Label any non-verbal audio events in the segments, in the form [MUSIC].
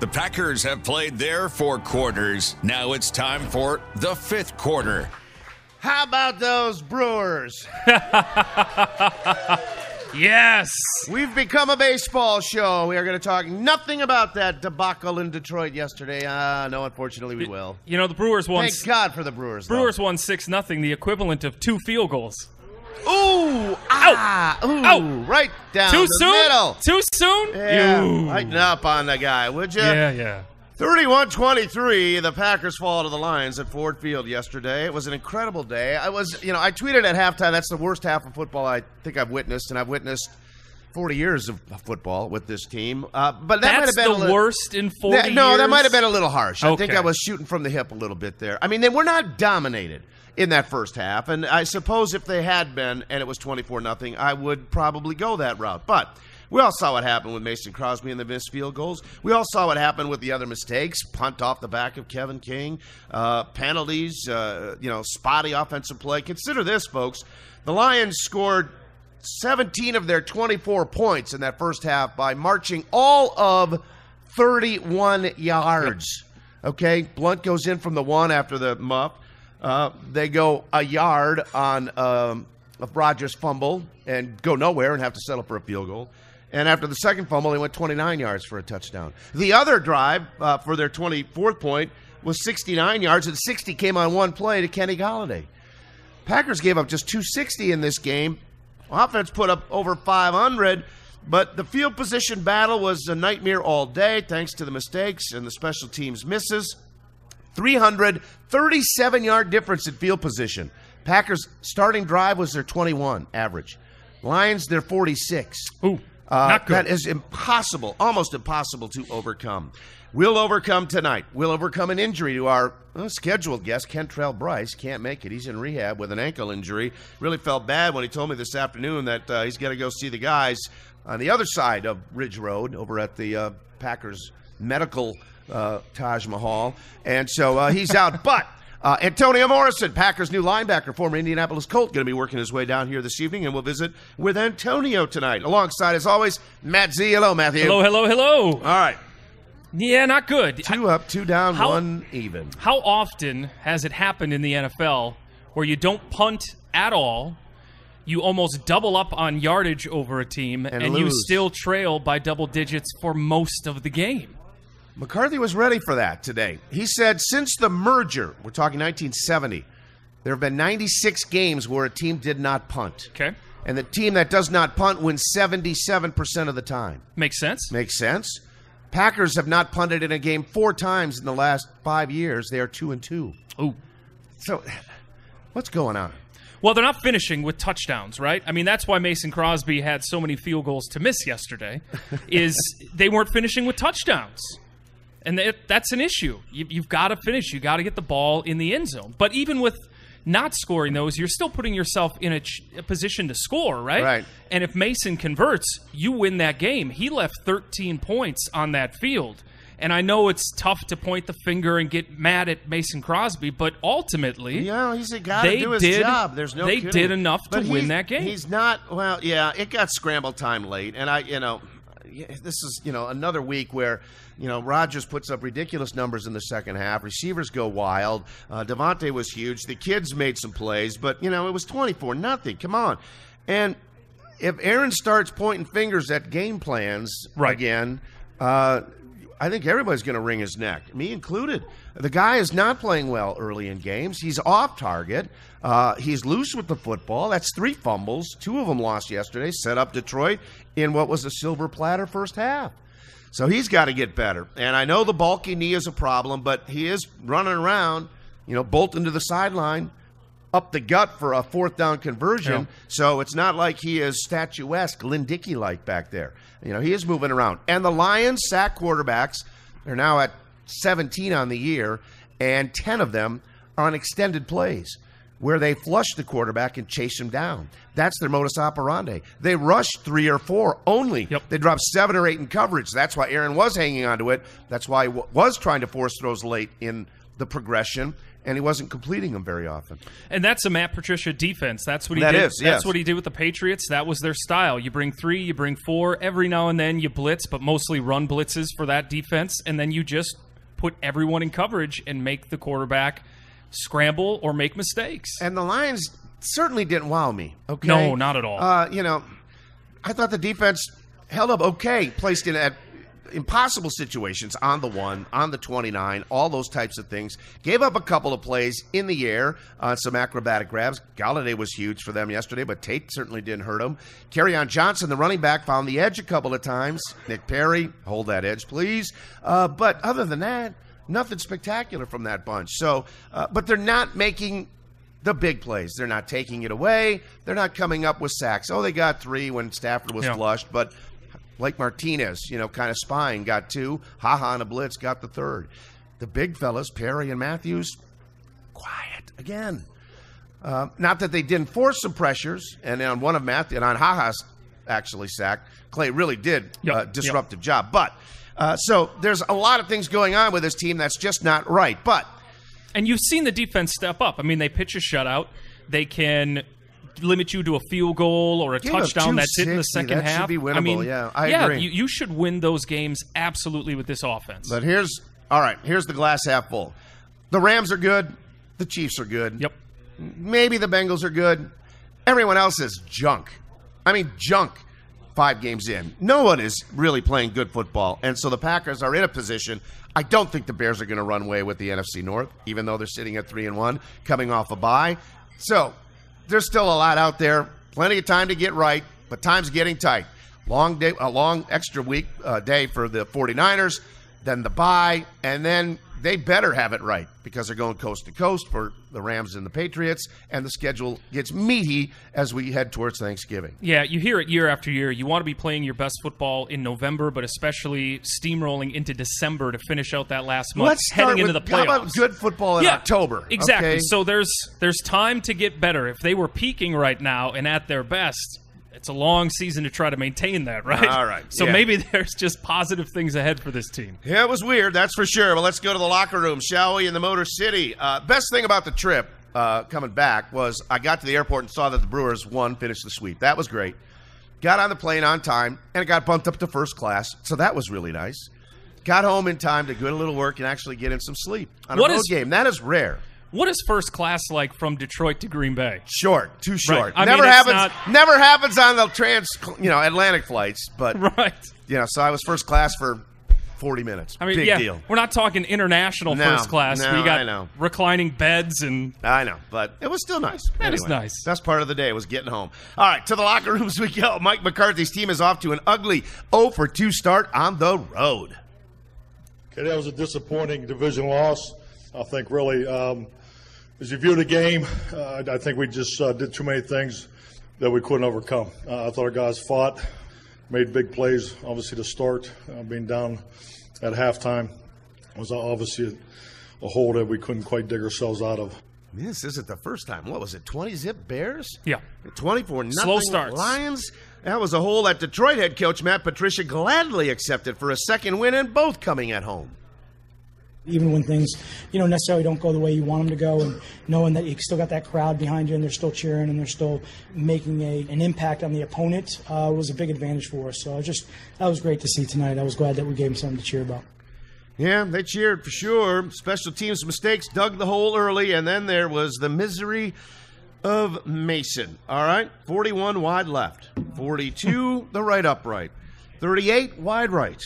The Packers have played their four quarters. Now it's time for the fifth quarter. How about those Brewers? [LAUGHS] Yes. We've become a baseball show. We are going to talk nothing about that debacle in Detroit yesterday. Uh, no, unfortunately, we will. You know the Brewers won. Thank God for the Brewers. though. Brewers won six nothing, the equivalent of two field goals. Ooh, ah, ooh, Ow. right down Too the soon. middle. Too soon. Yeah, You- lighten up on the guy, would you? yeah, yeah. 31-23, the Packers fall to the Lions at Ford Field yesterday. It was an incredible day. I was, you know, I tweeted at halftime, that's the worst half of football I think I've witnessed, and I've witnessed 40 years of football with this team. Uh, but that might have been the worst in forty. That- no, that might have been a little harsh. I think I was shooting from the hip a little bit there. I mean, they were not dominated in that first half, and I suppose if they had been and it was 24 nothing, I would probably go that route. But we all saw what happened with Mason Crosby and the missed field goals. We all saw what happened with the other mistakes: punt off the back of Kevin King, uh, penalties, uh, you know, spotty offensive play. Consider this, folks: the Lions scored 17 of their 24 points in that first half by marching all of 31 yards. Okay, Blount goes in from the one after the muff. Uh, they go a yard on um, a Rodgers fumble and go nowhere and have to settle for a field goal. And after the second fumble, they went 29 yards for a touchdown. The other drive uh, for their 24th point was 69 yards, and 60 came on one play to Kenny Golladay. Packers gave up just 260 in this game. Offense put up over 500, but the field position battle was a nightmare all day thanks to the mistakes and the special teams misses. 337 yard difference in field position. Packers starting drive was their 21 average. Lions their 46. Ooh, Uh, not good. That is impossible, almost impossible to overcome. We'll overcome tonight. We'll overcome an injury to our uh, scheduled guest, Kentrell Brice. Can't make it. He's in rehab with an ankle injury. Really felt bad when he told me this afternoon that uh, he's got to go see the guys on the other side of Ridge Road over at the uh, Packers Medical uh, Taj Mahal. And so uh, he's out. [LAUGHS] But uh, Antonio Morrison, Packers' new linebacker, former Indianapolis Colt, going to be working his way down here this evening, and we'll visit with Antonio tonight. Alongside, as always, Matt Z. Hello, Matthew. hello, hello, hello. All right. Yeah, not good. Two up, two down, How- one even. How often has it happened in the NFL where you don't punt at all? You almost double up on yardage over a team, And and, you still trail by double digits for most of the game. McCarthy was ready for that today. He said since the merger, we're talking 1970, there have been 96 games where a team did not punt. Okay, And the team that does not punt wins 77% of the time. makes sense. Makes sense. Packers have not punted in a game four times in the last five years. They are two and two. Ooh. So, what's going on? Well, they're not finishing with touchdowns, right? I mean, that's why Mason Crosby had so many field goals to miss yesterday. is [LAUGHS] they weren't finishing with touchdowns, and that, that's an issue. You, you've got to finish. You got to get the ball in the end zone. But even with not scoring those, you're still putting yourself in a, ch- a position to score, right? Right. And if Mason converts, you win that game. He left 13 points on that field. And I know it's tough to point the finger and get mad at Mason Crosby, but ultimately, Yeah, he's got to They do his did- job. There's no they kidding. did enough to win that game. He's not. Well, yeah, it got scramble time late, and I, you know, this is you know another week where you know Rodgers puts up ridiculous numbers in the second half. Receivers go wild. Uh, Davante was huge. The kids made some plays, but you know it was 24 nothing. Come on, and if Aaron starts pointing fingers at game plans Right. again. Uh, I think everybody's going to wring his neck, me included. The guy is not playing well early in games. He's off target. Uh, he's loose with the football. That's three fumbles. Two of them lost yesterday. Set up Detroit in what was a silver platter first half. So he's got to get better. And I know the bulky knee is a problem, but he is running around, you know, bolting to the sideline, up the gut for a fourth down conversion. Yeah. So it's not like he is statuesque, Lynn Dickey like back there. You know, he is moving around. And the Lions sack quarterbacks are now at 17 on the year, and 10 of them are on extended plays where they flush the quarterback and chase him down. That's their modus operandi. They rush three or four only. Yep. They drop seven or eight in coverage. That's why Aaron was hanging on to it. That's why he w- was trying to force throws late in the progression. And he wasn't completing them very often. And that's a Matt Patricia defense. That's what he That did. is, That's what he did with the Patriots. That was their style. You bring three, you bring four. Every now and then you blitz, but mostly run blitzes for that defense, and then you just put everyone in coverage and make the quarterback scramble or make mistakes. And the Lions certainly didn't wow me. Okay, No, not at all. Uh, you know, I thought the defense held up okay, placed in at impossible situations on the one, on the 29, all those types of things. Gave up a couple of plays in the air on some acrobatic grabs. Golladay was huge for them yesterday, but Tate certainly didn't hurt him. on Johnson, the running back, found the edge a couple of times. Nick Perry, hold that edge, please. Uh, but other than that, nothing spectacular from that bunch. So, uh, but they're not making the big plays. They're not taking it away. They're not coming up with sacks. Oh, they got three when Stafford was Yeah. flushed, but Blake Martinez, you know, kind of spying, got two. Haha on a blitz, got the third. The big fellas, Perry and Matthews, quiet again. Uh, not that they didn't force some pressures, and on one of Matthew and on Haha's actually sacked, Clay really did Yep, uh, yep. disruptive job. But uh, so there's a lot of things going on with this team that's just not right. But And you've seen the defense step up. I mean, they pitch a shutout. They can limit you to a field goal or a Game touchdown that's it in the second that should half. be I mean, yeah, I yeah, agree. You, you should win those games absolutely with this offense. But here's all right. Here's the glass half full. The Rams are good. The Chiefs are good. yep. Maybe the Bengals are good. Everyone else is junk. I mean, junk. Five games in, no one is really playing good football, and so the Packers are in a position. I don't think the Bears are going to run away with the NFC North, even though they're sitting at three and one, coming off a bye. So there's still a lot out there. Plenty of time to get right, but time's getting tight. Long day, a long extra week uh, day for the 49ers, then the bye, and then they better have it right because they're going coast to coast for the Rams and the Patriots, and the schedule gets meaty as we head towards Thanksgiving. Yeah, you hear it year after year. You want to be playing your best football in November, but especially steamrolling into December to finish out that last month, Let's heading with into the playoffs. how about good football in yeah, October? Exactly. okay? So there's there's time to get better. If they were peaking right now and at their best, it's a long season to try to maintain that, right? All right, So yeah. maybe [LAUGHS] there's just positive things ahead for this team. Yeah, it was weird, that's for sure. But let's go to the locker room, shall we, in the Motor City. Uh, best thing about the trip uh, coming back was I got to the airport and saw that the Brewers won, finished the sweep. That was great. Got on the plane on time, and it got bumped up to first class, so that was really nice. Got home in time to do a little work and actually get in some sleep on a What road is- game. That is rare. What is first class like from Detroit to Green Bay? Short, too short. I never mean, happens. not- Never happens on the trans, you know, Atlantic flights. But [LAUGHS] Right. you know, so I was first class for forty minutes. I mean, Big yeah, deal. we're not talking international No, first class. no, we got I know. reclining beds and I know, but it was still nice. That is Anyway, nice. Best part of the day was getting home. All right, to the locker rooms we go. [LAUGHS] Mike McCarthy's team is off to an ugly 0 for 2 start on the road. Okay, that was a disappointing division loss. I think really, um, as you view the game, uh, I think we just uh, did too many things that we couldn't overcome. Uh, I thought our guys fought, made big plays. Obviously, to start uh, being down at halftime was obviously a, a hole that we couldn't quite dig ourselves out of. This isn't the first time. What was it? 20 zip Bears? yeah. 24 nothing Slow starts. Lions? That was a hole that Detroit head coach Matt Patricia gladly accepted for a second win and both coming at home. Even when things, you know, necessarily don't go the way you want them to go, and knowing that you still got that crowd behind you and they're still cheering and they're still making a, an impact on the opponent uh, was a big advantage for us. So I just that was great to see tonight. I was glad that we gave them something to cheer about. Yeah, they cheered for sure. Special teams mistakes dug the hole early, and then there was the misery of Mason. All right, 41 wide left, 42 [LAUGHS] the right upright, 38 wide right,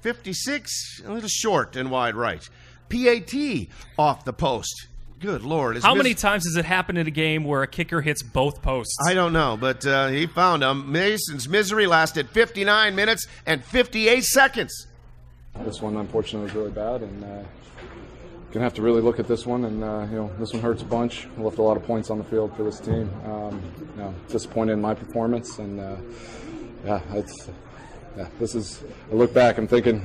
56 a little short and wide right, PAT off the post. Good lord! How many times has it happened in a game where a kicker hits both posts? I don't know, but uh, he found them. Mason's misery lasted 59 minutes and 58 seconds. This one, unfortunately, was really bad, and uh, gonna have to really look at this one. And uh, you know, this one hurts a bunch. I left a lot of points on the field for this team. Um, you know, disappointed in my performance, and uh, yeah, it's yeah. This is. I look back, I'm thinking,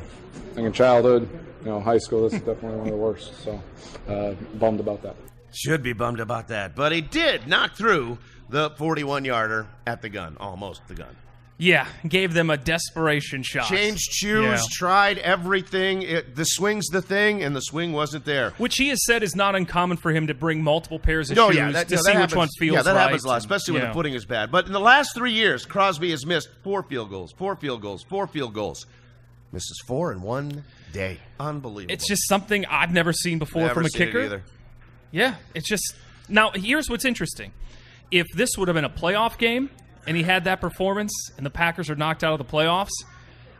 thinking childhood, you know, high school. This is definitely one of the worst. So, uh, bummed about that. Should be bummed about that, but he did knock through the 41 yarder at the gun, almost the gun. Yeah, gave them a desperation shot. Changed shoes, Yeah. tried everything. It, the swing's the thing, and the swing wasn't there. Which he has said is not uncommon for him to bring multiple pairs of No, shoes yeah, that, to no, see that which one happens- feels Yeah, that right. happens a lot, and- especially when yeah. the footing is bad. But in the last three years, Crosby has missed four field goals, four field goals, four field goals. Misses four and one day. Unbelievable. It's just something I've never seen before Never from a seen it kicker. either. Yeah, it's just now. Here's what's interesting: if this would have been a playoff game and he had that performance, and the Packers are knocked out of the playoffs,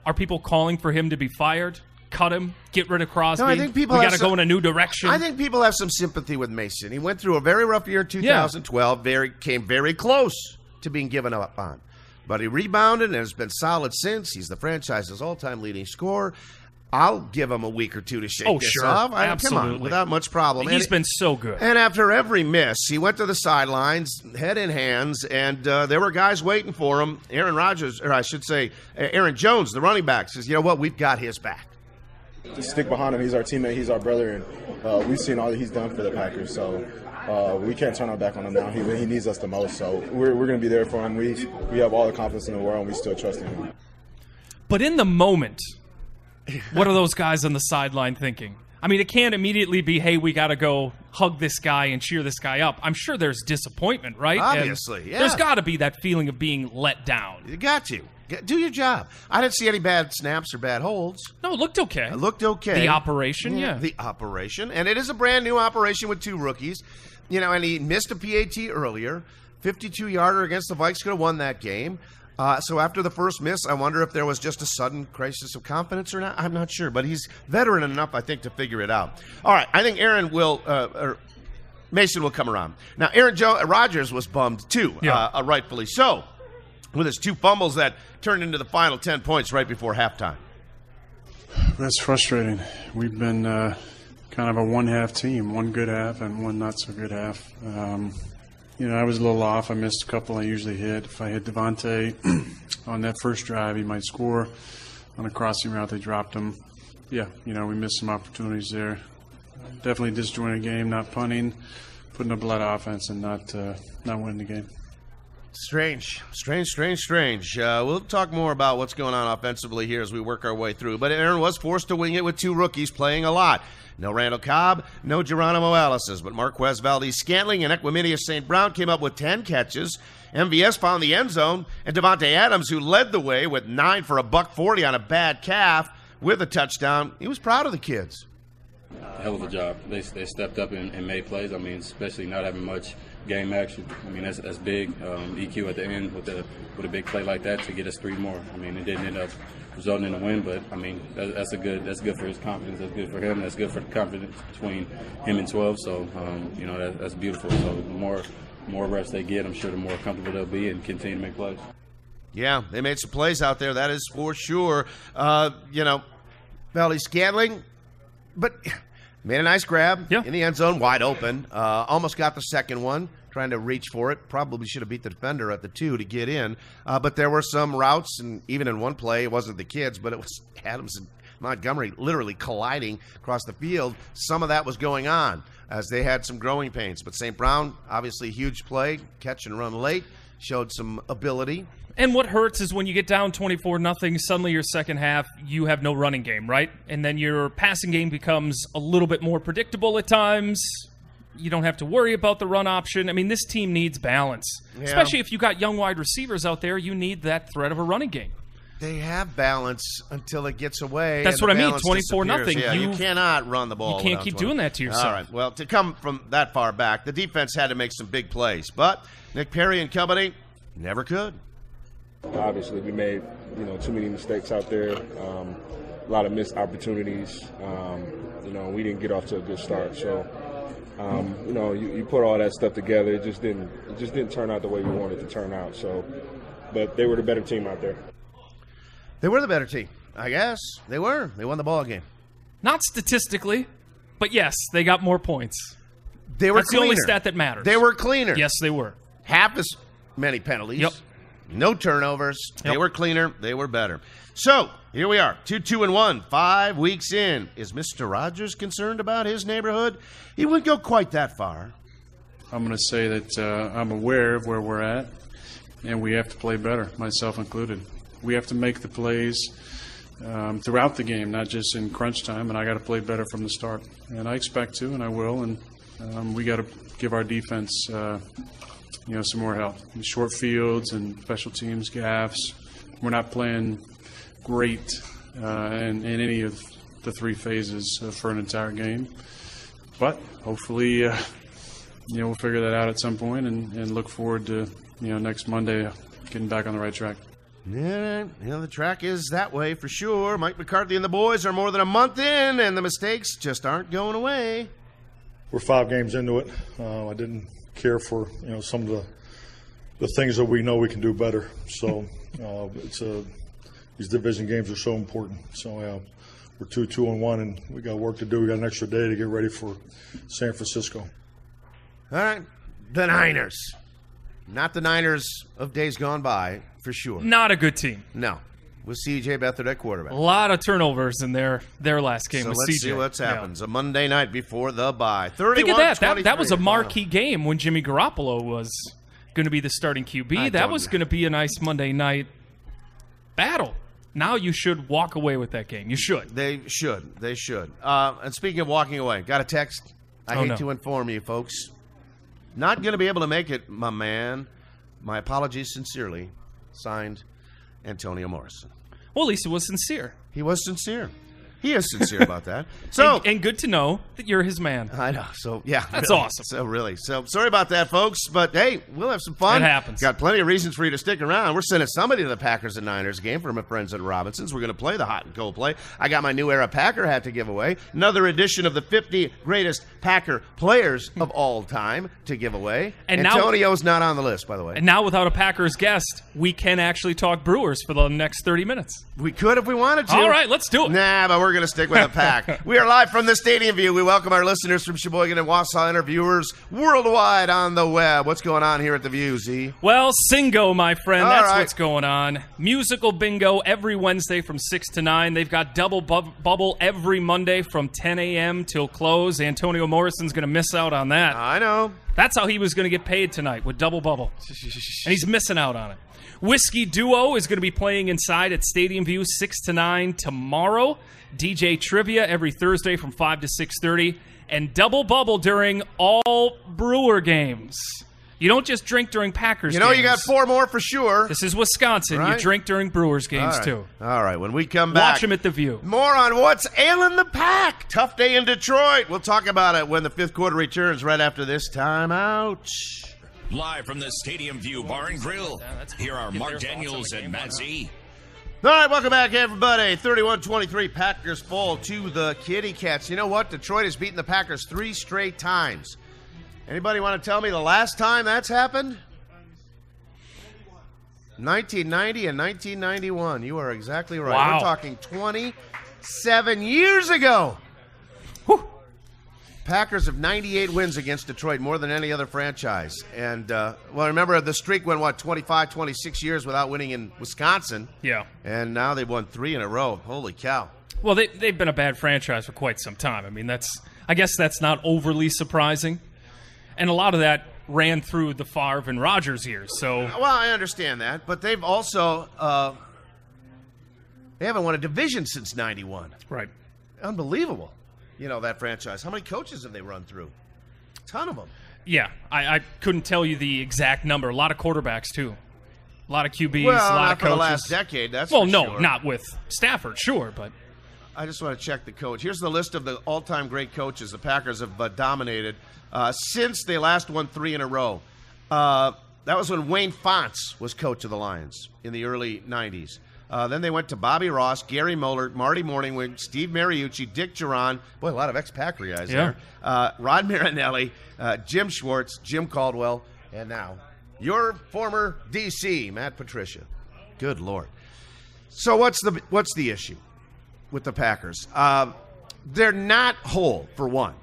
are people calling for him to be fired, cut him, get rid of Crosby? No, I think people we got to go in a new direction. I think people have some sympathy with Mason. He went through a very rough year in 2012. Very came very close to being given up on, but he rebounded and has been solid since. He's the franchise's all-time leading scorer. I'll give him a week or two to shake Oh, this sure. off. I, Come Absolutely. on, without much problem. He's And- been so good. And after every miss, he went to the sidelines, head in hands, and uh, there were guys waiting for him. Aaron Rodgers, or I should say, Aaron Jones, the running back, says, "You know what? We've got his back." Just stick behind him. He's our teammate. He's our brother, and uh, we've seen all that he's done for the Packers. So uh, we can't turn our back on him now. He, he needs us the most. So we're, we're going to be there for him. We we have all the confidence in the world, and we still trust him. But in the moment, what are those guys on the sideline thinking? I mean, it can't immediately be, hey, we got to go hug this guy and cheer this guy up. I'm sure there's disappointment, right? And Obviously, yeah. There's got to be that feeling of being let down. You got to do your job. I didn't see any bad snaps or bad holds. No, it looked okay. It looked okay. The operation, yeah. the operation, and it is a brand new operation with two rookies. You know, and he missed a PAT earlier. 52 yarder against the Vikes could have won that game. Uh, so after the first miss, I wonder if there was just a sudden crisis of confidence or not. I'm not sure, but he's veteran enough, I think, to figure it out. All right, I think Aaron will. Uh, or Mason will come around. Now, Aaron jo- Rodgers was bummed too, Yeah. uh, uh, rightfully so, with his two fumbles that turned into the final 10 points right before halftime. That's frustrating. We've been uh, kind of a one half team, one good half and one not so good half. Um, you know, I was a little off. I missed a couple I usually hit. If I hit Davante [CLEARS THROAT] on that first drive, he might score. On a crossing route, they dropped him. Yeah, you know, we missed some opportunities there. Definitely disjointed game, not punting, putting up a lot of offense, and not uh, not winning the game. Strange, strange, strange, strange. Uh, we'll talk more about what's going on offensively here as we work our way through. But Aaron was forced to wing it with two rookies playing a lot. No Randall Cobb, no Geronimo Allison, but Marquez Valdes Scantling and Equanimeous St. Brown came up with 10 catches. MVS found the end zone, and Davante Adams, who led the way with nine for a buck 40 on a bad calf with a touchdown, he was proud of the kids. hell of a job. They, they stepped up and, and made plays. I mean, especially not having much game action. I mean, that's, that's big. Um, EQ at the end with a with a big play like that to get us three more. I mean, it didn't end up resulting in a win, but I mean, that, that's a good. That's good for his confidence. That's good for him. That's good for the confidence between him and 12. So, um, you know, that, that's beautiful. So, the more more reps they get, I'm sure the more comfortable they'll be and continue to make plays. Yeah, they made some plays out there. That is for sure. Uh, you know, Valley Scantling, but [SIGHS] made a nice grab Yeah. in the end zone, wide open. Uh, almost got the second one, trying to reach for it. Probably should have beat the defender at the two to get in. Uh, but there were some routes, and even in one play, it wasn't the kids, but it was [LAUGHS] Adams and Montgomery literally colliding across the field. Some of that was going on as they had some growing pains. But St. Brown, obviously, huge play, catch and run late, showed some ability. And what hurts is when you get down 24 nothing, suddenly your second half, you have no running game, right? And then your passing game becomes a little bit more predictable at times. You don't have to worry about the run option. I mean, this team needs balance. Especially if you got young wide receivers out there, you need that threat of a running game. They have balance until it gets away. That's what I mean, 24 disappears. nothing. Yeah, you, You- cannot run the ball. you can't keep 20. doing that to yourself. All right. Well, to come from that far back, the defense had to make some big plays, but Nick Perry and company never could. Obviously, we made you know too many mistakes out there. Um, a lot of missed opportunities. Um, you know, we didn't get off to a good start. So, um, you know, you, you put all that stuff together. It just didn't. It just didn't turn out the way we wanted to turn out. So, but they were the better team out there. They were the better team, I guess. They were. They won the ball game. Not statistically, but yes, they got more points. They were That's the only stat that matters. They were cleaner. Yes, they were. half as many penalties. Yep. No turnovers. They were cleaner. They were better. So here we are, two, two, and one, five weeks in. Is Mister Rogers concerned about his neighborhood? He wouldn't go quite that far. I'm going to say that uh, I'm aware of where we're at. and we have to play better, myself included. We have to make the plays um, throughout the game, not just in crunch time. And I got to play better from the start, and I expect to, and I will. And um, we got to give our defense, uh, you know, some more help. Short fields and special teams gaffs. We're not playing great uh, in, in any of the three phases uh, for an entire game, but hopefully, uh, you know, we'll figure that out at some point, and, and look forward to you know next Monday getting back on the right track. Yeah, you know, the track is that way for sure. Mike McCarthy and the boys are more than a month in, and the mistakes just aren't going away. We're five games into it. Uh, I didn't care for you know some of the the things that we know we can do better. So [LAUGHS] uh, it's a these division games are so important. So yeah, we're two two and one, and we got work to do. We got an extra day to get ready for San Francisco. All right, the Niners, not the Niners of days gone by for sure. Not a good team. No, with C.J. Beathard at quarterback. A lot of turnovers in their their last game So with let's CJ. see what Yeah. happens. A Monday night before the bye. Think 31 of that. that. That was a 23. marquee game when Jimmy Garoppolo was going to be the starting QB. I that was going to be a nice Monday night battle. Now you should walk away with that game. You should. They should. They should. Uh, and speaking of walking away, got a text. I Oh, hate no. to inform you, folks. Not going to be able to make it, my man. My apologies sincerely. Signed, Antonio Morrison. Well, at least it was sincere. He was sincere. He is sincere about that. [LAUGHS] So and, and good to know that you're his man. I know. So yeah, [LAUGHS] That's really. awesome. So really, so sorry about that, folks. But hey, we'll have some fun. It happens. Got plenty of reasons for you to stick around. We're sending somebody to the Packers and Niners game from my friends at Robinsons. We're going to play the hot and cold play. I got my new era Packer hat to give away. Another edition of the 50 greatest Packer players hmm. of all time to give away. And now- Antonio's not on the list, by the way. And now, without a Packers guest, we can actually talk Brewers for the next 30 minutes. We could if we wanted to. All right, let's do it. Nah, but we're going to stick with the pack. [LAUGHS] we are live from the Stadium View. We welcome our listeners from Sheboygan and Wausau, interviewers worldwide on the web. What's going on here at the View, Z? Well, Singo, my friend, All that's right. what's going on. Musical bingo every Wednesday from 6 to 9. They've got double bu- bubble every Monday from 10 a.m. till close. Antonio Morrison's going to miss out on that. I know. That's how he was going to get paid tonight with double bubble. [LAUGHS] and he's missing out on it. Whiskey Duo is going to be playing inside at Stadium View 6 to 9 tomorrow. DJ Trivia every Thursday from 5 to 6:30 and double bubble during all Brewer games. You don't just drink during Packers You know, you got four more for sure. This is Wisconsin. Right. You drink during Brewers games right. too. All right, when we come back, Watch him at the View. more on what's ailing the pack. Tough day in Detroit. We'll talk about it when the fifth quarter returns right after this timeout. Live from the Stadium View Bar and Grill. Here are Mark Daniels and Matt Z. All right, welcome back, everybody. 31-23 Packers fall to the Kitty Cats. You know what? Detroit has beaten the Packers three straight times. Anybody want to tell me the last time that's happened? 1990 and 1991. You are exactly right. Wow. We're talking 27 years ago. Whew. Packers have 98 wins against Detroit, more than any other franchise. And, uh, well, remember the streak went, what, 25, 26 years without winning in Wisconsin. Yeah. And now they've won three in a row. Holy cow. Well, they, they've been a bad franchise for quite some time. I mean, that's I guess that's not overly surprising, and a lot of that ran through the Favre and Rodgers years. So Well, I understand that, but they've also uh, they haven't won a division since '91. right, Unbelievable. You know that franchise. How many coaches have they run through? A ton of them. yeah, I, I couldn't tell you the exact number. A lot of quarterbacks too, a lot of QBs, Well, a lot not of for the last decade. That's well, no, sure. not with Stafford, sure, but I just want to check the coach. Here's the list of the all-time great coaches the Packers have uh, dominated uh, since they last won three in a row. Uh, that was when Wayne Fontes was coach of the Lions in the early '90s. Uh, then they went to Bobby Ross, Gary Moeller, Marty Mornhinweg, Steve Mariucci, Dick Jauron. Boy, a lot of ex-Packer guys Yeah. there. Uh, Rod Marinelli, uh, Jim Schwartz, Jim Caldwell, and now your former DC, Matt Patricia. Good lord. So what's the what's the issue? with the Packers. Um, they're not whole, for one.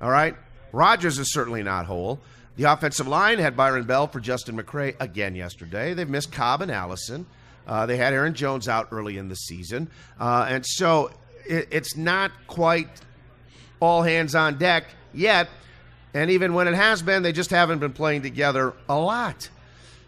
All right? Rodgers is certainly not whole. The offensive line had Byron Bell for Justin McCray again yesterday. They've missed Cobb and Allison. Uh, they had Aaron Jones out early in the season. Uh, and so it, it's not quite all hands on deck yet. And even when it has been, they just haven't been playing together a lot.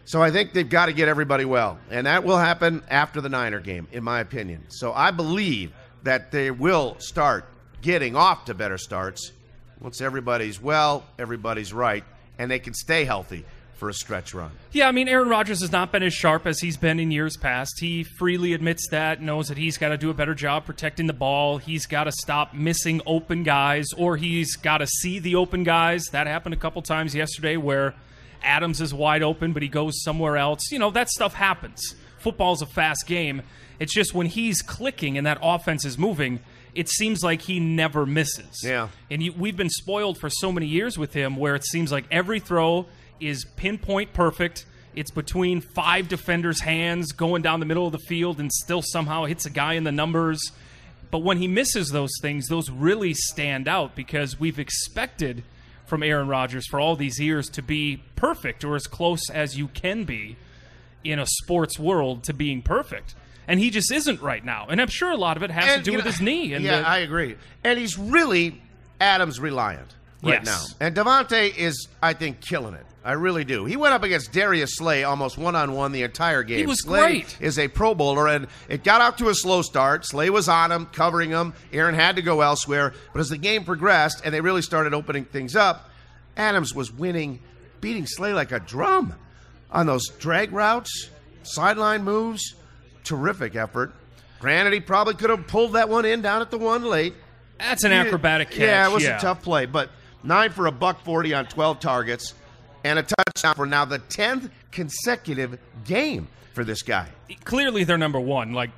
So I think they've got to get everybody well, and that will happen after the Niner game, in my opinion. So I believe that they will start getting off to better starts once everybody's well, everybody's right, and they can stay healthy for a stretch run. Yeah, I mean, Aaron Rodgers has not been as sharp as he's been in years past. He freely admits that, knows that he's got to do a better job protecting the ball. He's got to stop missing open guys, or he's got to see the open guys. That happened a couple times yesterday where Adams is wide open, but he goes somewhere else. You know, that stuff happens. Football's a fast game. It's just when he's clicking and that offense is moving, it seems like he never misses. Yeah. And you, we've been spoiled for so many years with him where it seems like every throw is pinpoint perfect. It's between five defenders' hands going down the middle of the field and still somehow hits a guy in the numbers. But when he misses those things, those really stand out because we've expected from Aaron Rodgers for all these years to be perfect or as close as you can be in a sports world to being perfect. And he just isn't right now. And I'm sure a lot of it has And, to do with know, his knee. And yeah, the- I agree. And he's really Adams reliant right Yes. now. And Davante is, I think, killing it. I really do. He went up against Darius Slay almost one on one the entire game. He was Slay great. Is a Pro Bowler, and it got off to a slow start. Slay was on him, covering him. Aaron had to go elsewhere. But as the game progressed and they really started opening things up, Adams was winning, beating Slay like a drum on those drag routes, sideline moves. Terrific effort. Granted, he probably could have pulled that one in down at the one late. that's an acrobatic catch. Yeah, it was a tough play, but nine for a buck forty on twelve targets and a touchdown for now the tenth consecutive game for this guy. clearly they're number one. Like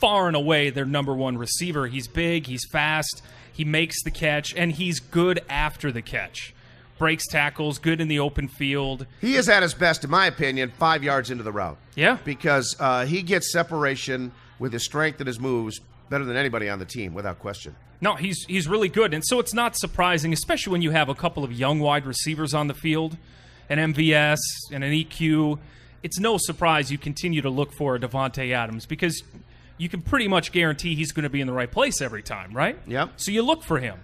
far and away, their number one receiver. He's big, he's fast, he makes the catch, and he's good after the catch. Breaks tackles, good in the open field. He is at his best, in my opinion, five yards into the route. Yeah. because uh, he gets separation with his strength and his moves better than anybody on the team, without question. No, he's he's really good, and so it's not surprising, especially when you have a couple of young wide receivers on the field, an MVS and an EQ. It's no surprise you continue to look for a Davante Adams because you can pretty much guarantee he's going to be in the right place every time, right? Yep. So you look for him.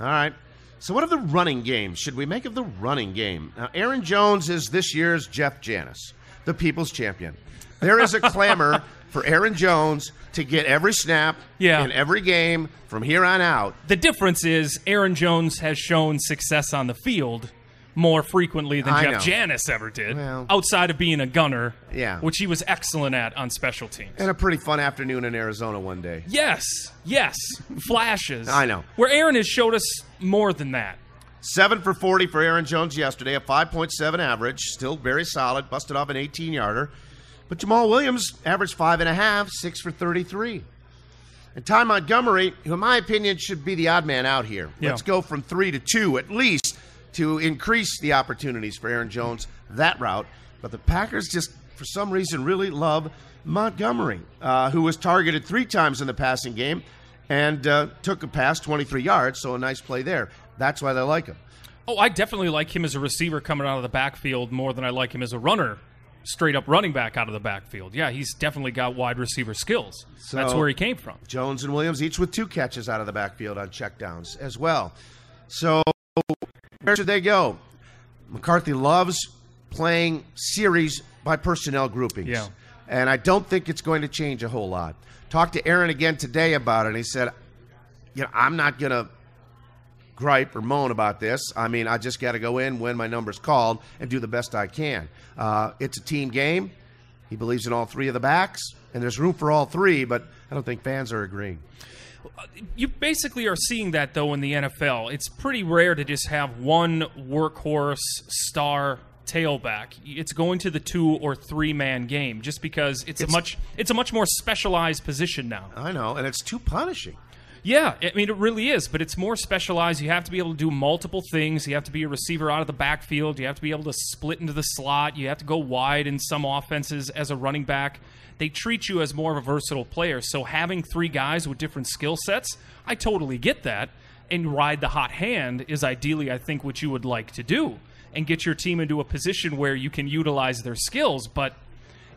All right. So, what of the running game should we make of the running game? Now, Aaron Jones is this year's Jeff Janis, the people's champion. There is a clamor [LAUGHS] for Aaron Jones to get every snap Yeah. in every game from here on out. The difference is Aaron Jones has shown success on the field more frequently than I Jeff know. Janis ever did, Well- outside of being a gunner, Yeah. which he was excellent at on special teams. And a pretty fun afternoon in Arizona one day. yes, yes, flashes. I know. Where Aaron has showed us more than that. Seven for 40 for Aaron Jones yesterday, a 5.7 average, still very solid, busted off an 18 yarder. But Jamaal Williams averaged five and a half, six for 33. And Ty Montgomery, who in my opinion should be the odd man out here. Yeah. Let's go from three to two at least to increase the opportunities for Aaron Jones that route. But the Packers just, for some reason, really love Montgomery, uh, who was targeted three times in the passing game and uh, took a pass 23 yards, so a nice play there. That's why they like him. Oh, I definitely like him as a receiver coming out of the backfield more than I like him as a runner, straight up running back out of the backfield. Yeah, he's definitely got wide receiver skills. So That's where he came from. Jones and Williams each with two catches out of the backfield on checkdowns as well. So where should they go? McCarthy loves playing series by personnel groupings. Yeah. And I don't think it's going to change a whole lot. Talked to Aaron again today about it. And he said, you know, I'm not going to gripe or moan about this. I mean, I just got to go in when my number's called and do the best I can. Uh, it's a team game. He believes in all three of the backs, and there's room for all three, but I don't think fans are agreeing. You basically are seeing that though in the NFL. It's pretty rare to just have one workhorse star tailback. It's going to the two or three man game just because it's, a much it's a much more specialized position now. I know, and it's too punishing. Yeah, I mean it really is, but it's more specialized. You have to be able to do multiple things. You have to be a receiver out of the backfield. You have to be able to split into the slot. You have to go wide in some offenses as a running back. They treat you as more of a versatile player. So having three guys with different skill sets, I totally get that. And ride the hot hand is ideally, I think, what you would like to do and get your team into a position where you can utilize their skills. But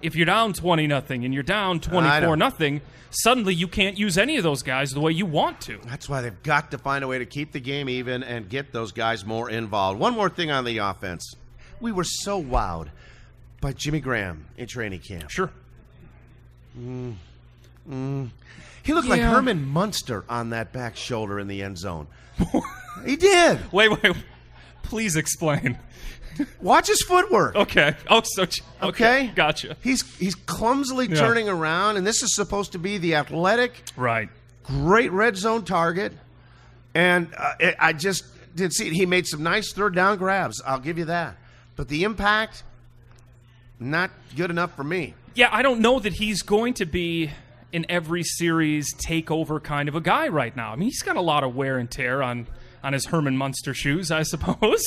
if you're down 20 nothing and you're down I know. 24 nothing, suddenly you can't use any of those guys the way you want to. That's why they've got to find a way to keep the game even and get those guys more involved. One more thing on the offense. We were so wowed by Jimmy Graham in training camp? Sure. He looked like Herman Munster on that back shoulder in the end zone. he did. [LAUGHS] Wait, wait. Please explain. [LAUGHS] Watch his footwork. Okay. Oh, so okay. Okay. Gotcha. He's he's clumsily Yeah. turning around, and this is supposed to be the athletic, Right. great red zone target. And uh, it, I just did see it. He made some nice third down grabs. I'll give you that. But the impact, not good enough for me. Yeah, I don't know that he's going to be in every series takeover kind of a guy right now. I mean, he's got a lot of wear and tear on on his Herman Munster shoes, I [LAUGHS] suppose.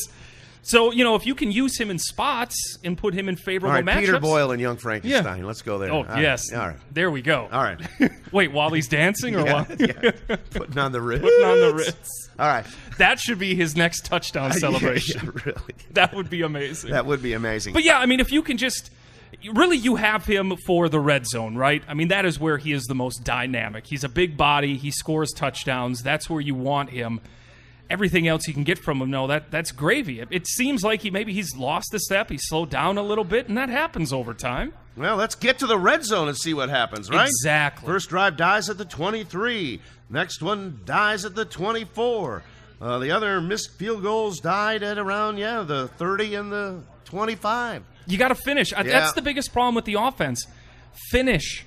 So you know, if you can use him in spots and put him in All favorable right, matchups. Peter Boyle and Young Frankenstein. Let's go there. Oh All right. yes, All right. there we go. All right. [LAUGHS] Wait, while he's dancing or [LAUGHS] Yeah, what? yeah. Putting on the Ritz. Putting on the Ritz. All right. That should be his next touchdown celebration. Yeah, really. That would be amazing. That would be amazing. But yeah, I mean, if you can just really, you have him for the red zone, right? I mean, that is where he is the most dynamic. He's a big body. He scores touchdowns. That's where you want him. Everything else you can get from him, no, that that's gravy. It, it seems like he maybe he's lost a step. He slowed down a little bit, and that happens over time. Well, let's get to the red zone and see what happens, right? Exactly. First drive dies at the 23. Next one dies at the 24. Uh, the other missed field goals died at around, yeah, the 30 and the 25. You got to finish. Uh, Yeah. That's the biggest problem with the offense. Finish.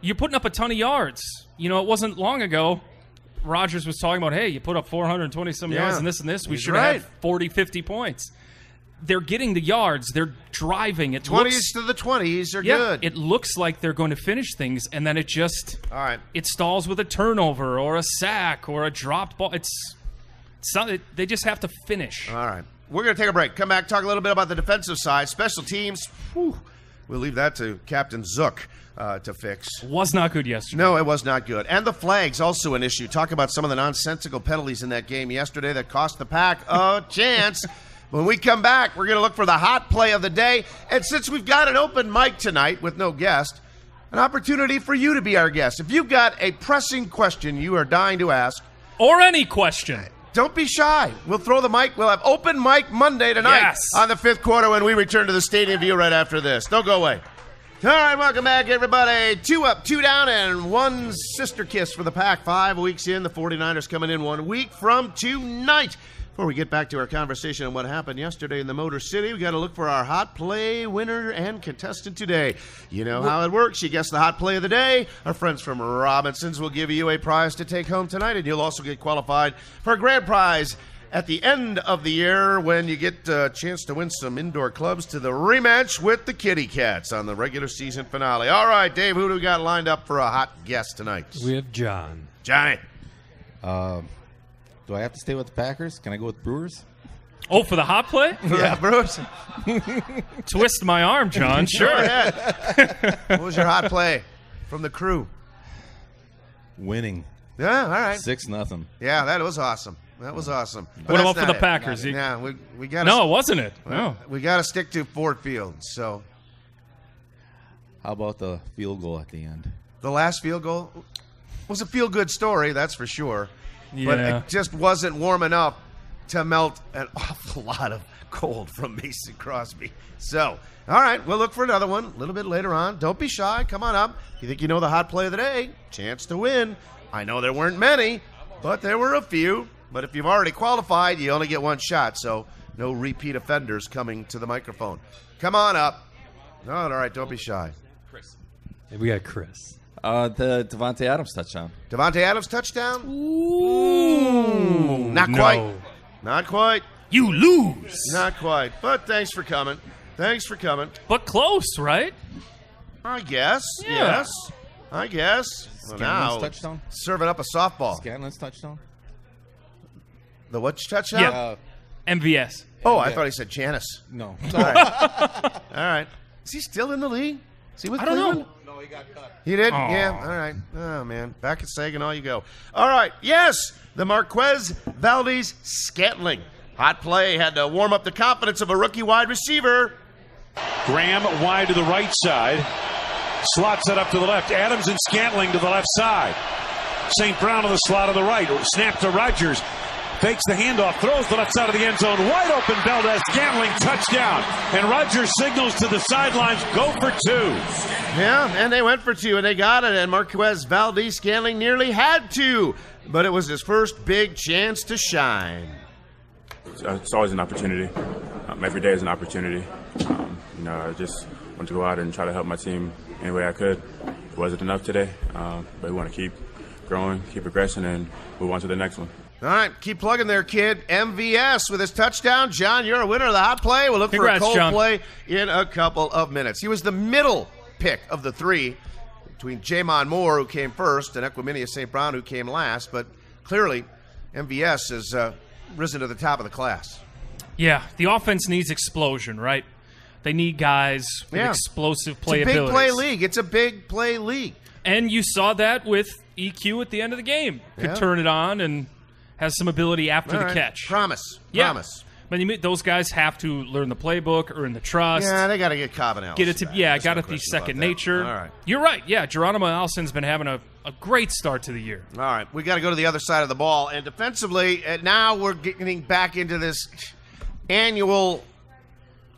You're putting up a ton of yards. You know, it wasn't long ago. Rodgers was talking about, hey, you put up 420 some Yeah. yards and this and this. We He's should right. have 40, 50 points. They're getting the yards. They're driving. It 20s looks, to the 20s are yeah, good. it looks like they're going to finish things, and then it just All right. it stalls with a turnover or a sack or a dropped ball. It's, it's not, it, they just have to finish. All right. We're going to take a break. Come back, talk a little bit about the defensive side, special teams. Whew. We'll leave that to Captain Zook uh, to fix. Was not good yesterday. No, it was not good. And the flags also an issue. Talk about some of the nonsensical penalties in that game yesterday that cost the pack a [LAUGHS] chance. When we come back, we're going to look for the hot play of the day. And since we've got an open mic tonight with no guest, an opportunity for you to be our guest. If you've got a pressing question you are dying to ask, Or any question. Don't be shy. We'll throw the mic. We'll have open mic Monday tonight Yes. on the fifth quarter when we return to the Stadium View right after this. Don't go away. All right, welcome back, everybody. Two up, two down, and one sister kiss for the pack. Five weeks in, the 49ers coming in one week from tonight. Before we get back to our conversation on what happened yesterday in the Motor City, we got to look for our hot play winner and contestant today. You know how it works. You guess the hot play of the day. Our friends from Robinsons will give you a prize to take home tonight, and you'll also get qualified for a grand prize at the end of the year when you get a chance to win some indoor clubs to the rematch with the Kitty Cats on the regular season finale. All right, Dave, who do we got lined up for a hot guest tonight? We have John. Johnny. Uh, Do I have to stay with the Packers? Can I go with Brewers? Oh, for the hot play? [LAUGHS] Yeah, Brewers. [LAUGHS] Twist my arm, John. [LAUGHS] Sure. what was your hot play from the crew? Winning Yeah, all right. six nothing. Yeah, that was awesome. That was awesome. But What that's about for not the it. Packers? You- Yeah, we we got No, it wasn't it. No. we got to stick to Ford Field. So How about the field goal at the end? the last field goal was a feel good story, that's for sure. But it just wasn't warm enough to melt an [LAUGHS] awful lot of cold from Mason Crosby. So, all right, we'll look for another one a little bit later on. Don't be shy. Come on up. You think you know the hot play of the day? Chance to win. I know there weren't many, but there were a few. But if you've already qualified, you only get one shot. So, no repeat offenders coming to the microphone. Come on up. No, all right, don't be shy. Chris. We got Chris. Uh, the Davante Adams touchdown. Davante Adams touchdown? Ooh, not no. quite. Not quite. You lose. Not quite. But thanks for coming. Thanks for coming. But close, right? I guess. Yeah. Yes. I guess. Well, now, touchdown? serving up a softball. Scanlon's touchdown. The what touchdown? Yeah. Uh, MVS. Oh, I thought he said Janis. no. All right. [LAUGHS] All right. Is he still in the league? Is he with I don't Cleveland? know. No, he got cut. He did? Aw. Yeah. All right. Oh, man. Back at Saginaw you go. All right. Yes, the Marquez Valdes Scantling. Hot play had to warm up the confidence of a rookie wide receiver. Graham wide to the right side. Slot set up to the left. Adams and Scantling to the left side. St. Brown in the slot on the right. Snap to Rodgers. Fakes the handoff, throws the left side of the end zone, wide open. Valdes Scantling touchdown, and Rodgers signals to the sidelines, go for two. Yeah, and they went for two, and they got it. And Marquez Valdes Scantling nearly had to, but it was his first big chance to shine. It's always an opportunity. Um, every day is an opportunity. Um, you know, I just want to go out and try to help my team any way I could. It wasn't enough today, um, but we want to keep growing, keep progressing, and move on to the next one. All right, keep plugging there, kid. MVS with his touchdown. John, you're a winner of the hot play. We'll look Congrats, for a cold John. play in a couple of minutes. He was the middle pick of the three between J'Mon Moore, who came first, and Equanimeous St. Brown, who came last. But clearly, MVS has uh, risen to the top of the class. Yeah, the offense needs explosion, right? They need guys with Yeah. explosive playability. It's a big play league. It's a big play league. And you saw that with EQ at the end of the game. Could Yeah. turn it on and has some ability after All the right. catch. Promise. Yeah. Promise. But you mean, those guys have to learn the playbook, earn the trust. Yeah, they got to get Cobb and Allison Get it to back. yeah, There's got no to be second nature. All right. You're right. Yeah, Geronimo Allison's been having a, a great start to the year. All right, we got to go to the other side of the ball, and defensively, uh, now we're getting back into this annual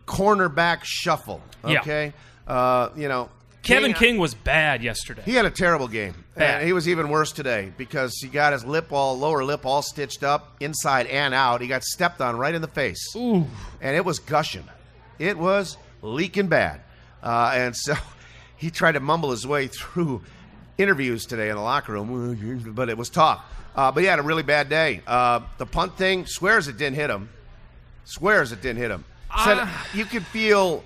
cornerback shuffle. Yeah. Okay, uh, you know, Kevin King was bad yesterday. He had a terrible game. Bad. And he was even worse today because he got his lip all lower lip all stitched up inside and out. He got stepped on right in the face. Ooh. And it was gushing. It was leaking bad. Uh, and so [LAUGHS] he tried to mumble his way through interviews today in the locker room, [LAUGHS] but it was tough. Uh, but he had a really bad day. Uh, the punt thing swears it didn't hit him. Swears it didn't hit him. Said Ah. you could feel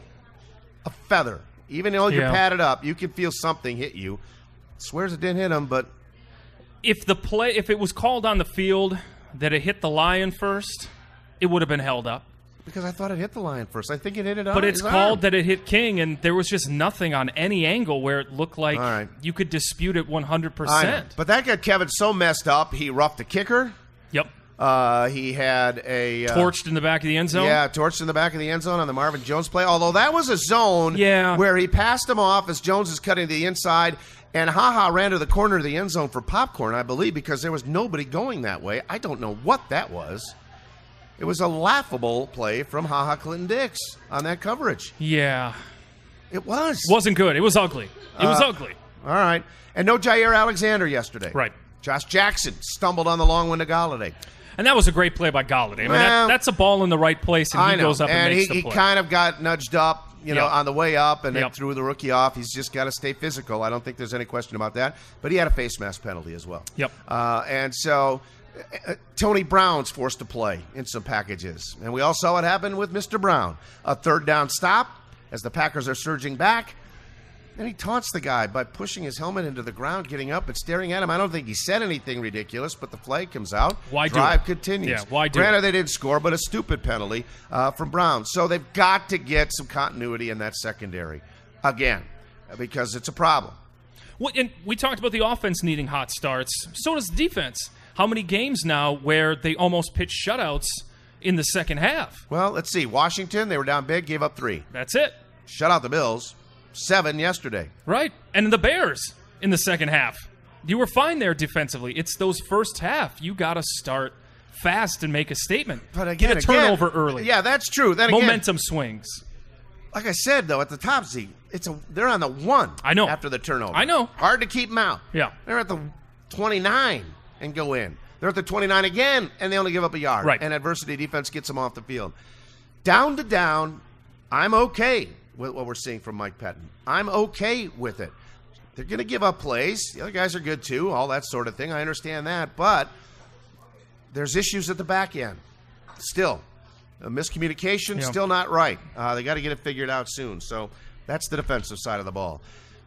a feather, even though you're Yeah. padded up. You can feel something hit you. Swears it didn't hit him, but If the play, if it was called on the field that it hit the lion first, it would have been held up. because I thought it hit the lion first, I think it hit it. But it's called arm. that it hit King, and there was just nothing on any angle where it looked like right. you could dispute it 100%. I know. But that got Kevin so messed up. He roughed the kicker. Uh, he had a uh, Torched in the back of the end zone. Yeah, torched in the back of the end zone on the Marvin Jones play. Although that was a zone Yeah. where he passed him off as Jones is cutting to the inside, and Ha Ha ran to the corner of the end zone for popcorn, I believe, because there was nobody going that way. I don't know what that was. It was a laughable play from Ha Ha Clinton Dix on that coverage. Yeah. It was. Wasn't good. It was ugly. It was Uh, ugly. All right. And no Jaire Alexander yesterday. Right. Josh Jackson stumbled on the long one to Golladay. And that was a great play by Golladay. I mean, Well- that, that's a ball in the right place, and I he know. goes up and, and makes he, the he kind of got nudged up, you know, Yep. on the way up, and then threw the rookie off. He's just got to stay physical. I don't think there's any question about that. But he had a face mask penalty as well. Yep. Uh, and so uh, uh, Tony Brown's forced to play in some packages, and we all saw what happened with Mr. Brown. A third down stop as the Packers are surging back. Then he taunts the guy by pushing his helmet into the ground, getting up and staring at him. I don't think he said anything ridiculous, but the flag comes out. Why do Drive it? continues. Yeah, why do Granted, it? they didn't score, but a stupid penalty uh, from Brown. So they've got to get some continuity in that secondary again because it's a problem. Well, and we talked about the offense needing hot starts. So does the defense. How many games now where they almost pitch shutouts in the second half? Well, let's see. Washington, they were down big, gave up three. That's it. Shut out the Bills. Seven yesterday. Right. And the Bears in the second half. You were fine there defensively. It's those first half. You got to start fast and make a statement. But again, Get a turnover again- early. Yeah, that's true. Then again, Momentum swings. like I said though, at the top, Z, it's a they're on the one. I know. after the turnover. I know. Hard to keep them out. Yeah. They're at the 29 and go in. They're at the 29 again, and they only give up a yard. Right. And adversity defense gets them off the field. Down to down, I'm okay with what we're seeing from Mike Pettine. I'm okay with it. They're going to give up plays. The other guys are good too, all that sort of thing. I understand that. But there's issues at the back end. Still, a miscommunication, Yeah. still not right. Uh, they got to get it figured out soon. So that's the defensive side of the ball.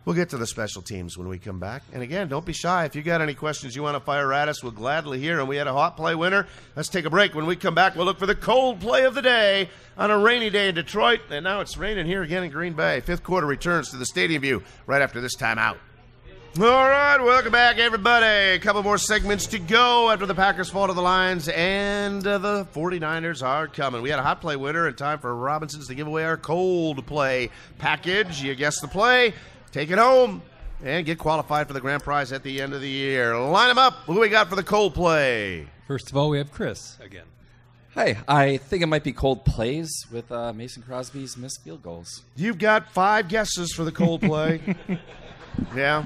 We'll get to the special teams when we come back. And again, don't be shy. If you got any questions you want to fire at us, we'll gladly hear. And we had a hot play winner. Let's take a break. When we come back, we'll look for the cold play of the day on a rainy day in Detroit. And now it's raining here again in Green Bay. Fifth quarter returns to the Stadium View right after this timeout. All right, welcome back, everybody. A couple more segments to go after the Packers fall to the Lions, and uh, the 49ers are coming. We had a hot play winner, and time for Robinsons to give away our cold play package. You guess the play, take it home. and get qualified for the grand prize at the end of the year. Line them up. Who we got for the Coldplay? First of all, we have Chris again. Hey, I think it might be cold plays with uh, Mason Crosby's missed field goals. You've got five guesses for the cold play. [LAUGHS] yeah.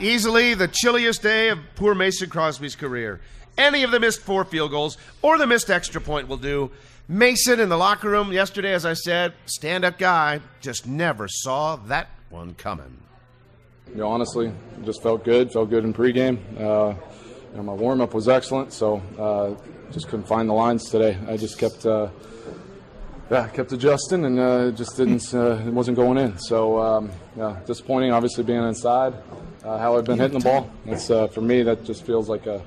Easily the chilliest day of poor Mason Crosby's career. Any of the missed four field goals or the missed extra point will do. Mason in the locker room yesterday, as I said, stand up guy, just never saw that one coming. You know, honestly, just felt good. Felt good in pregame. Uh, you know, my warm up was excellent, so uh, just couldn't find the lines today. I just kept, uh, yeah, kept adjusting, and uh, just didn't, uh, it wasn't going in. So, um, yeah, disappointing. Obviously, being inside, uh, how I've been hitting the ball. It's uh, for me that just feels like a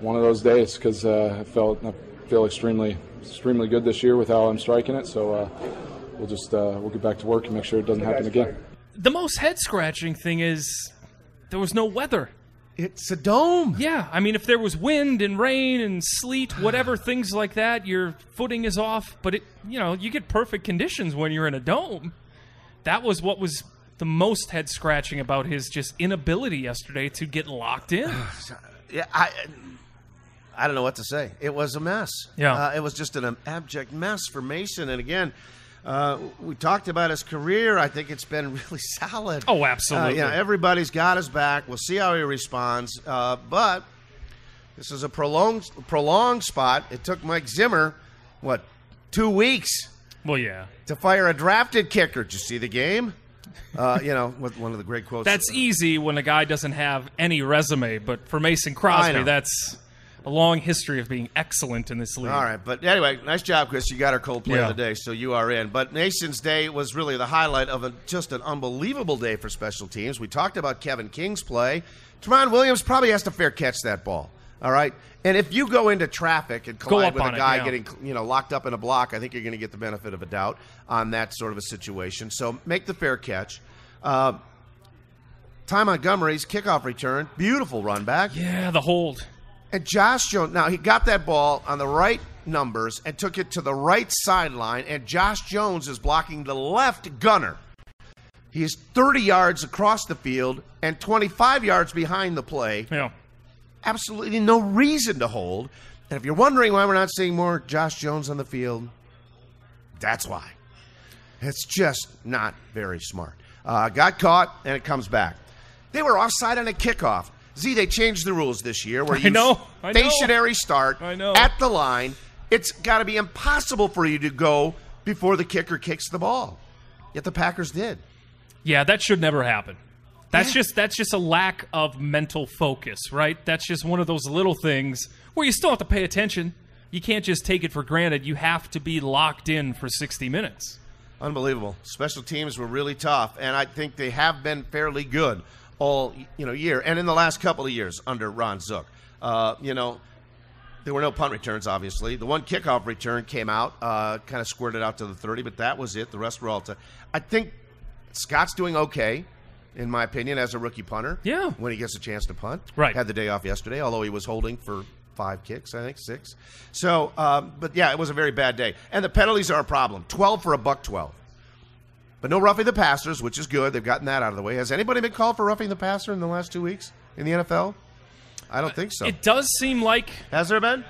one of those days because I felt I feel extremely, extremely good this year with how I'm striking it. So we'll just we'll get back to work and make sure it doesn't happen again. The most head scratching thing is there was no weather. It's a dome. Yeah, I mean, if there was wind and rain and sleet, whatever [SIGHS] things like that, your footing is off. But it, you know, you get perfect conditions when you're in a dome. That was what was the most head scratching about his just inability yesterday to get locked in. [SIGHS] [SIGHS] Yeah, I, I don't know what to say. It was a mess. Yeah. Uh, it was just an abject mess for Mason. And again, uh, we talked about his career. I think it's been [LAUGHS] really solid. Oh, absolutely. Uh, yeah, everybody's got his back. We'll see how he responds. Uh, but this is a prolonged, prolonged spot. It took Mike Zimmer, what, two weeks Well, yeah. to fire a drafted kicker. Did you see the game? Uh, you know, [LAUGHS] with one of the great quotes. That's easy when a guy doesn't have any resume, but for Mason Crosby, that's a long history of being excellent in this league. All right, but anyway, nice job, Chris. You got our cold play Yeah. of the day, so you are in. But Nations Day was really the highlight of a, just an unbelievable day for special teams. We talked about Kevin King's play. Tramon Williams probably has to fair catch that ball. All right, and if you go into traffic and collide with a on it, guy yeah. getting you know locked up in a block, I think you're going to get the benefit of a doubt on that sort of a situation. So make the fair catch. Uh, Ty Montgomery's kickoff return, beautiful run back. Yeah, the hold. And Josh Jones, now he got that ball on the right numbers and took it to the right sideline, and Josh Jones is blocking the left gunner. He is 30 yards across the field and 25 yards behind the play. Yeah. Absolutely no reason to hold. And if you're wondering why we're not seeing more Josh Jones on the field, that's why. It's just not very smart. Uh, got caught, and it comes back. They were offside on a kickoff. Z, they changed the rules this year where [LAUGHS] I you know, I know. stationary start I know. at the line. It's got to be impossible for you to go before the kicker kicks the ball. Yet the Packers did. Yeah, that should never happen. That's just that's just a lack of mental focus, right? That's just one of those little things where you still have to pay attention. You can't just take it for granted. You have to be locked in for 60 minutes. Unbelievable. Special teams were really tough, and I think they have been fairly good all you know year, and in the last couple of years under Ron Zook. Uh, you know, there were no punt returns, obviously. The one kickoff return came out, uh, kind of squirted out to the 30, but that was it. The rest were all to. I think Scott's doing okay, in my opinion, as a rookie punter. Yeah. When he gets a chance to punt. Right. Had the day off yesterday, although he was holding for five kicks, I think, six. So, um, but yeah, it was a very bad day. And the penalties are a problem 12 for a buck 12. But no roughing the passers, which is good. They've gotten that out of the way. Has anybody been called for roughing the passer in the last two weeks in the NFL? I don't think so. It does seem like Has there been?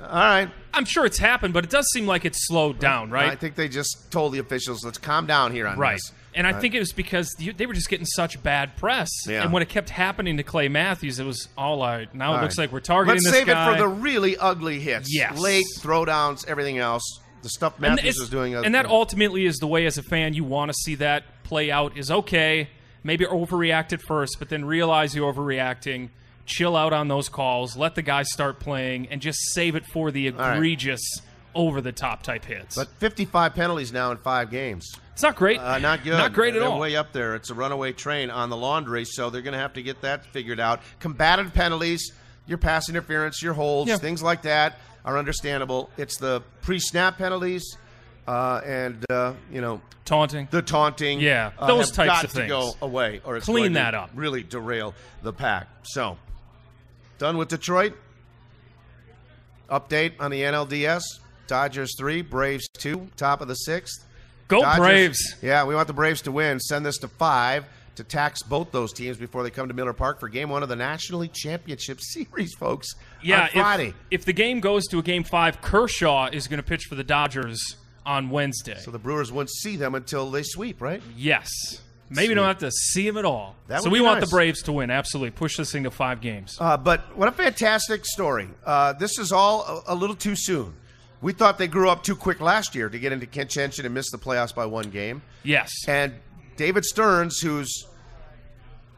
All right. I'm sure it's happened, but it does seem like it's slowed down, right? I think they just told the officials, let's calm down here on Right. this. And I Uh, think it was because they were just getting such bad press. Yeah. And when it kept happening to Clay Matthews, it was all right. Now All it looks right. like we're targeting Let's save guy. it for the really ugly hits. Yes. Late throwdowns, everything else. The stuff Matthews was doing. and that ultimately is the way, as a fan, you want to see that play out. Is okay, maybe overreact at first, but then realize you're overreacting. Chill out on those calls. Let the guys start playing, and just save it for the right. egregious, over the top type hits. But 55 penalties now in five games. it's not great. Uh, not good. Not great at They're all. Way up there. It's a runaway train on the laundry, so they're going to have to get that figured out. Combated penalties, your pass interference, your holds, Yeah. things like that are understandable. It's the pre-snap penalties uh, and uh, you know Taunting. the taunting. Yeah, uh, those have types got of to things. go away, or it's Clean that up. Really derail the pack. So done with Detroit. Update on the NLDS: Dodgers three, Braves two, top of the sixth. Go Dodgers- Braves. Yeah, we want the Braves to win. Send this to five to tax both those teams before they come to Miller Park for Game One of the National League Championship [LAUGHS] Series, folks. Yeah, Friday. If, if the game goes to a game five, Kershaw is going to pitch for the Dodgers on Wednesday. So the Brewers won't see them until they sweep, right? Yes. Maybe Sweet. don't have to see him at all. That so would we be want the Braves to win. Absolutely. Push this thing to five games. Uh, but what a fantastic story. Uh, this is all a, a little too soon. We thought they grew up too quick last year to get into contention and miss the playoffs by one game. Yes. And David Stearns, who's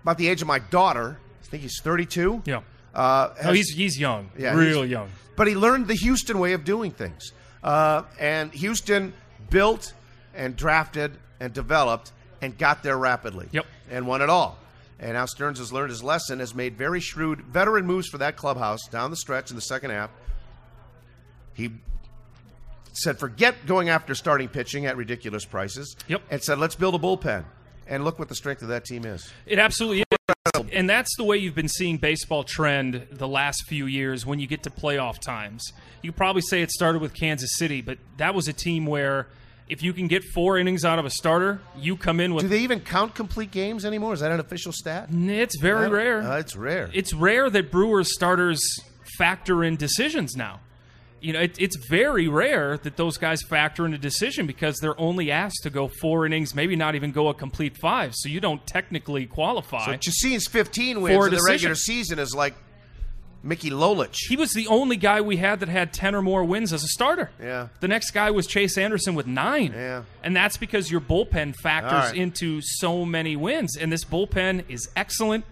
about the age of my daughter, I think he's 32. Yeah. Uh, oh, has- he's he's young. Yeah, real young. But he learned the Houston way of doing things. Uh, and Houston built and drafted and developed and got there rapidly. Yep. And won it all. And now Stearns has learned his lesson, has made very shrewd veteran moves for that clubhouse down the stretch in the second half. He said, forget going after starting pitching at ridiculous prices. Yep. And said, let's build a bullpen. And look what the strength of that team is. It absolutely is. And that's the way you've been seeing baseball trend the last few years when you get to playoff times. You probably say it started with Kansas City, but that was a team where if you can get four innings out of a starter, you come in with. Do they even count complete games anymore? Is that an official stat? It's very rare. uh, it's rare. It's rare that Brewers starters factor in decisions now. You know, it, it's very rare that those guys factor in a decision because they're only asked to go four innings, maybe not even go a complete five. So you don't technically qualify. So Chacin's 15 wins in the decision. regular season is like Mickey Lolich. He was the only guy we had that had 10 or more wins as a starter. Yeah. The next guy was Chase Anderson with nine. Yeah. And that's because your bullpen factors right. into so many wins. And this bullpen is excellent.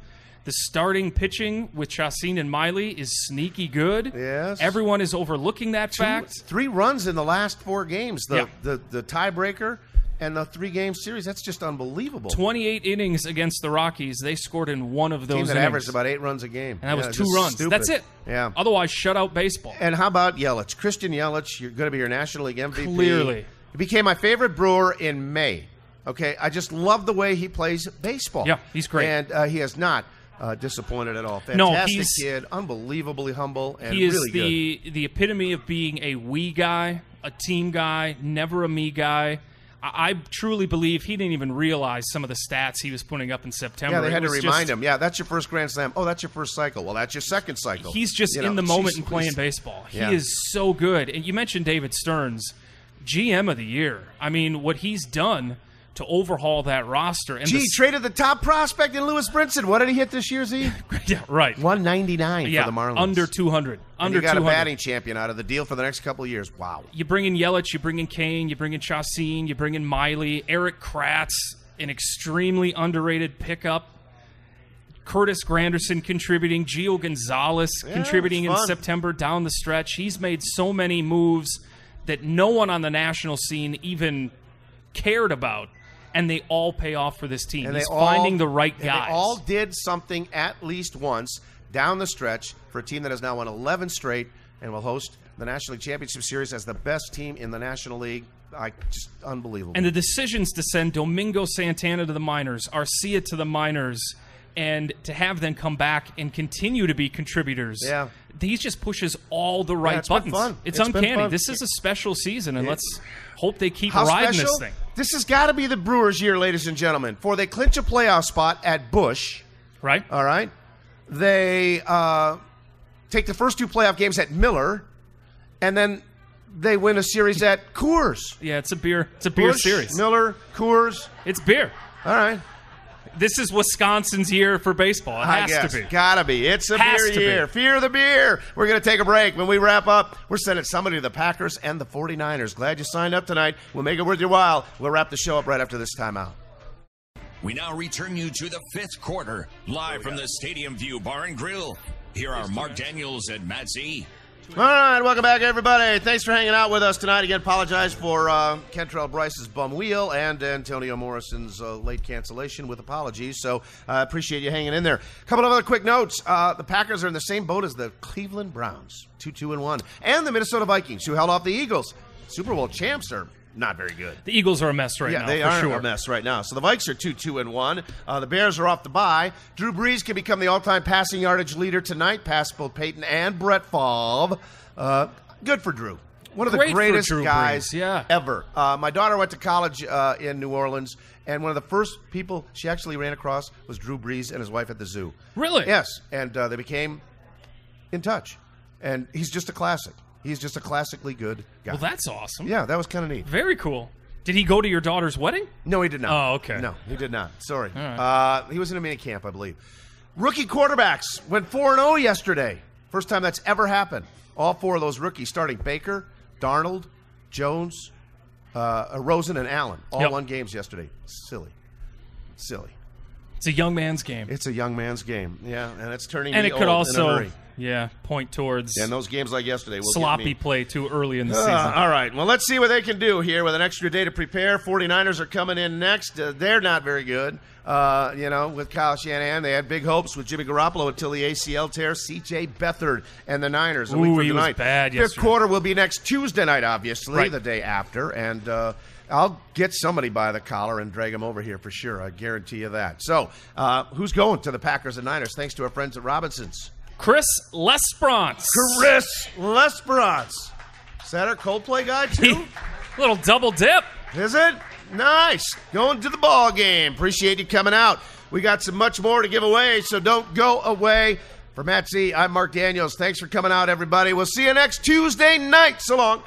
The starting pitching with Chacin and Miley is sneaky good. Yes. Everyone is overlooking that Two- fact. Three runs in the last four games. The Yeah. the, the tiebreaker and the three game series. That's just unbelievable. 28 innings against the Rockies. They scored in one of those Team that innings. averaged about eight runs a game. And that Yeah, was two runs. stupid. That's it. Yeah. Otherwise, shutout baseball. And how about Yelich? Christian Yelich, you're going to be your National League MVP. Clearly. He became my favorite Brewer in May. Okay, I just love the way he plays baseball. Yeah, he's great. And uh, he has not uh, disappointed at all. No, Fantastic he's- kid, unbelievably humble, and he is really good. the the epitome of being a we guy, a team guy, never a me guy. I, I truly believe he didn't even realize some of the stats he was putting up in September. Yeah, they had to remind just- him. Yeah, that's your first Grand Slam. Oh, that's your first cycle. Well, that's your second cycle. He's just You in know, the moment and playing baseball. He Yeah. is so good. And you mentioned David Stearns, GM of the year. I mean, what he's done to overhaul that roster. And Gee, the, traded the top prospect in Lewis Brinson. What did he hit this year, Z? [LAUGHS] yeah, right. 199 yeah, for the Marlins. under 200. And Under you got 200. a batting champion out of the deal for the next couple of years. Wow. You bring in Yelich, you bring in Cain, you bring in Chacin, you bring in Miley, Erik Kratz, an extremely underrated pickup. Curtis Granderson contributing, Gio Gonzalez Yeah, contributing in. September down the stretch. He's made so many moves that no one on the national scene even cared about, and they all pay off for this team. And He's all, finding the right guys. They all did something at least once down the stretch for a team that has now won 11 straight and will host the National League Championship Series as the best team in the National League. I just unbelievable. And the decisions to send Domingo Santana to the minors, Arcia to the minors, and to have them come back and continue to be contributors. Yeah. He just pushes all the right it's buttons. It's, It's uncanny. This is a special season, and It- let's hope they keep riding special? this thing. This has got to be the Brewers' year, ladies and gentlemen, for they clinch a playoff spot at Busch. Right. All right. They uh, take the first two playoff games at Miller, and then they win a series at Coors. Yeah, it's a beer. It's a beer Busch, series. Miller, Coors. It's beer. All right. This is Wisconsin's year for baseball. It I has guess. to be. Gotta be. It's a Has beer to be. year. Fear the beer. We're going to take a break. When we wrap up, we're sending somebody to the Packers and the 49ers. Glad you signed up tonight. We'll make it worth your while. We'll wrap the show up right after this timeout. We now return you to the fifth quarter, live from the Stadium View Bar and Grill. Here are Mark Daniels and Matt Z. All right, welcome back, everybody. Thanks for hanging out with us tonight. Again, apologize for uh, Kentrell Brice's bum wheel and Antonio Morrison's uh, late cancellation with apologies. So I appreciate you hanging in there. A couple of other quick notes. Uh, the Packers are in the same boat as the Cleveland Browns, 2 2 and 1, and the Minnesota Vikings, who held off the Eagles. Super Bowl champs are not very good. The Eagles are a mess right yeah, now. they are sure. a mess right now. So the Vikes are two, two, and one. Uh, the Bears are off the bye. Drew Brees can become the all-time passing yardage leader tonight, past both Peyton and Brett Favre. Uh, good for Drew. One of the Great for greatest guys Brees, yeah. ever. Uh, my daughter went to college uh, in New Orleans, and one of the first people she actually ran across was Drew Brees and his wife at the zoo. Really? Yes, and uh, they became in touch. And he's just a classic. He's just a classically good guy. Well, that's awesome. yeah, that was kind of neat. Very cool. Did he go to your daughter's wedding? No, he did not. Oh, okay. No, he did not. Sorry. Right. Uh, he was in a mini camp, I believe. Rookie quarterbacks went 4 0 yesterday. First time that's ever happened. All four of those rookies starting Baker, Darnold, Jones, uh, Rosen, and Allen. All Yep. won games yesterday. Silly. Silly. It's a young man's game. It's a young man's game. Yeah, and it's turning and it could also, yeah, point towards And those games like yesterday will sloppy play too early in the Uh, season. all right. Well, let's see what they can do here with an extra day to prepare. 49ers are coming in next. Uh, they're not very good. Uh, you know, with Kyle Shanahan, they had big hopes with Jimmy Garoppolo until the ACL tear. CJ Beathard and the Niners a week Ooh, from he was tonight. bad Fifth quarter will be next Tuesday night, obviously, Right. the day after. And uh, I'll get somebody by the collar and drag him over here for sure. I guarantee you that. So, uh, who's going to the Packers and Niners? Thanks to our friends at Robinson's. Chris Lesperance. Chris Lesperance. Is that our Coldplay guy, [LAUGHS] too? Little double dip. Is it? Nice. Going to the ball game. Appreciate you coming out. We got some much more to give away, so don't go away. For Matt Z, I'm Mark Daniels. Thanks for coming out, everybody. We'll see you next Tuesday night. So long.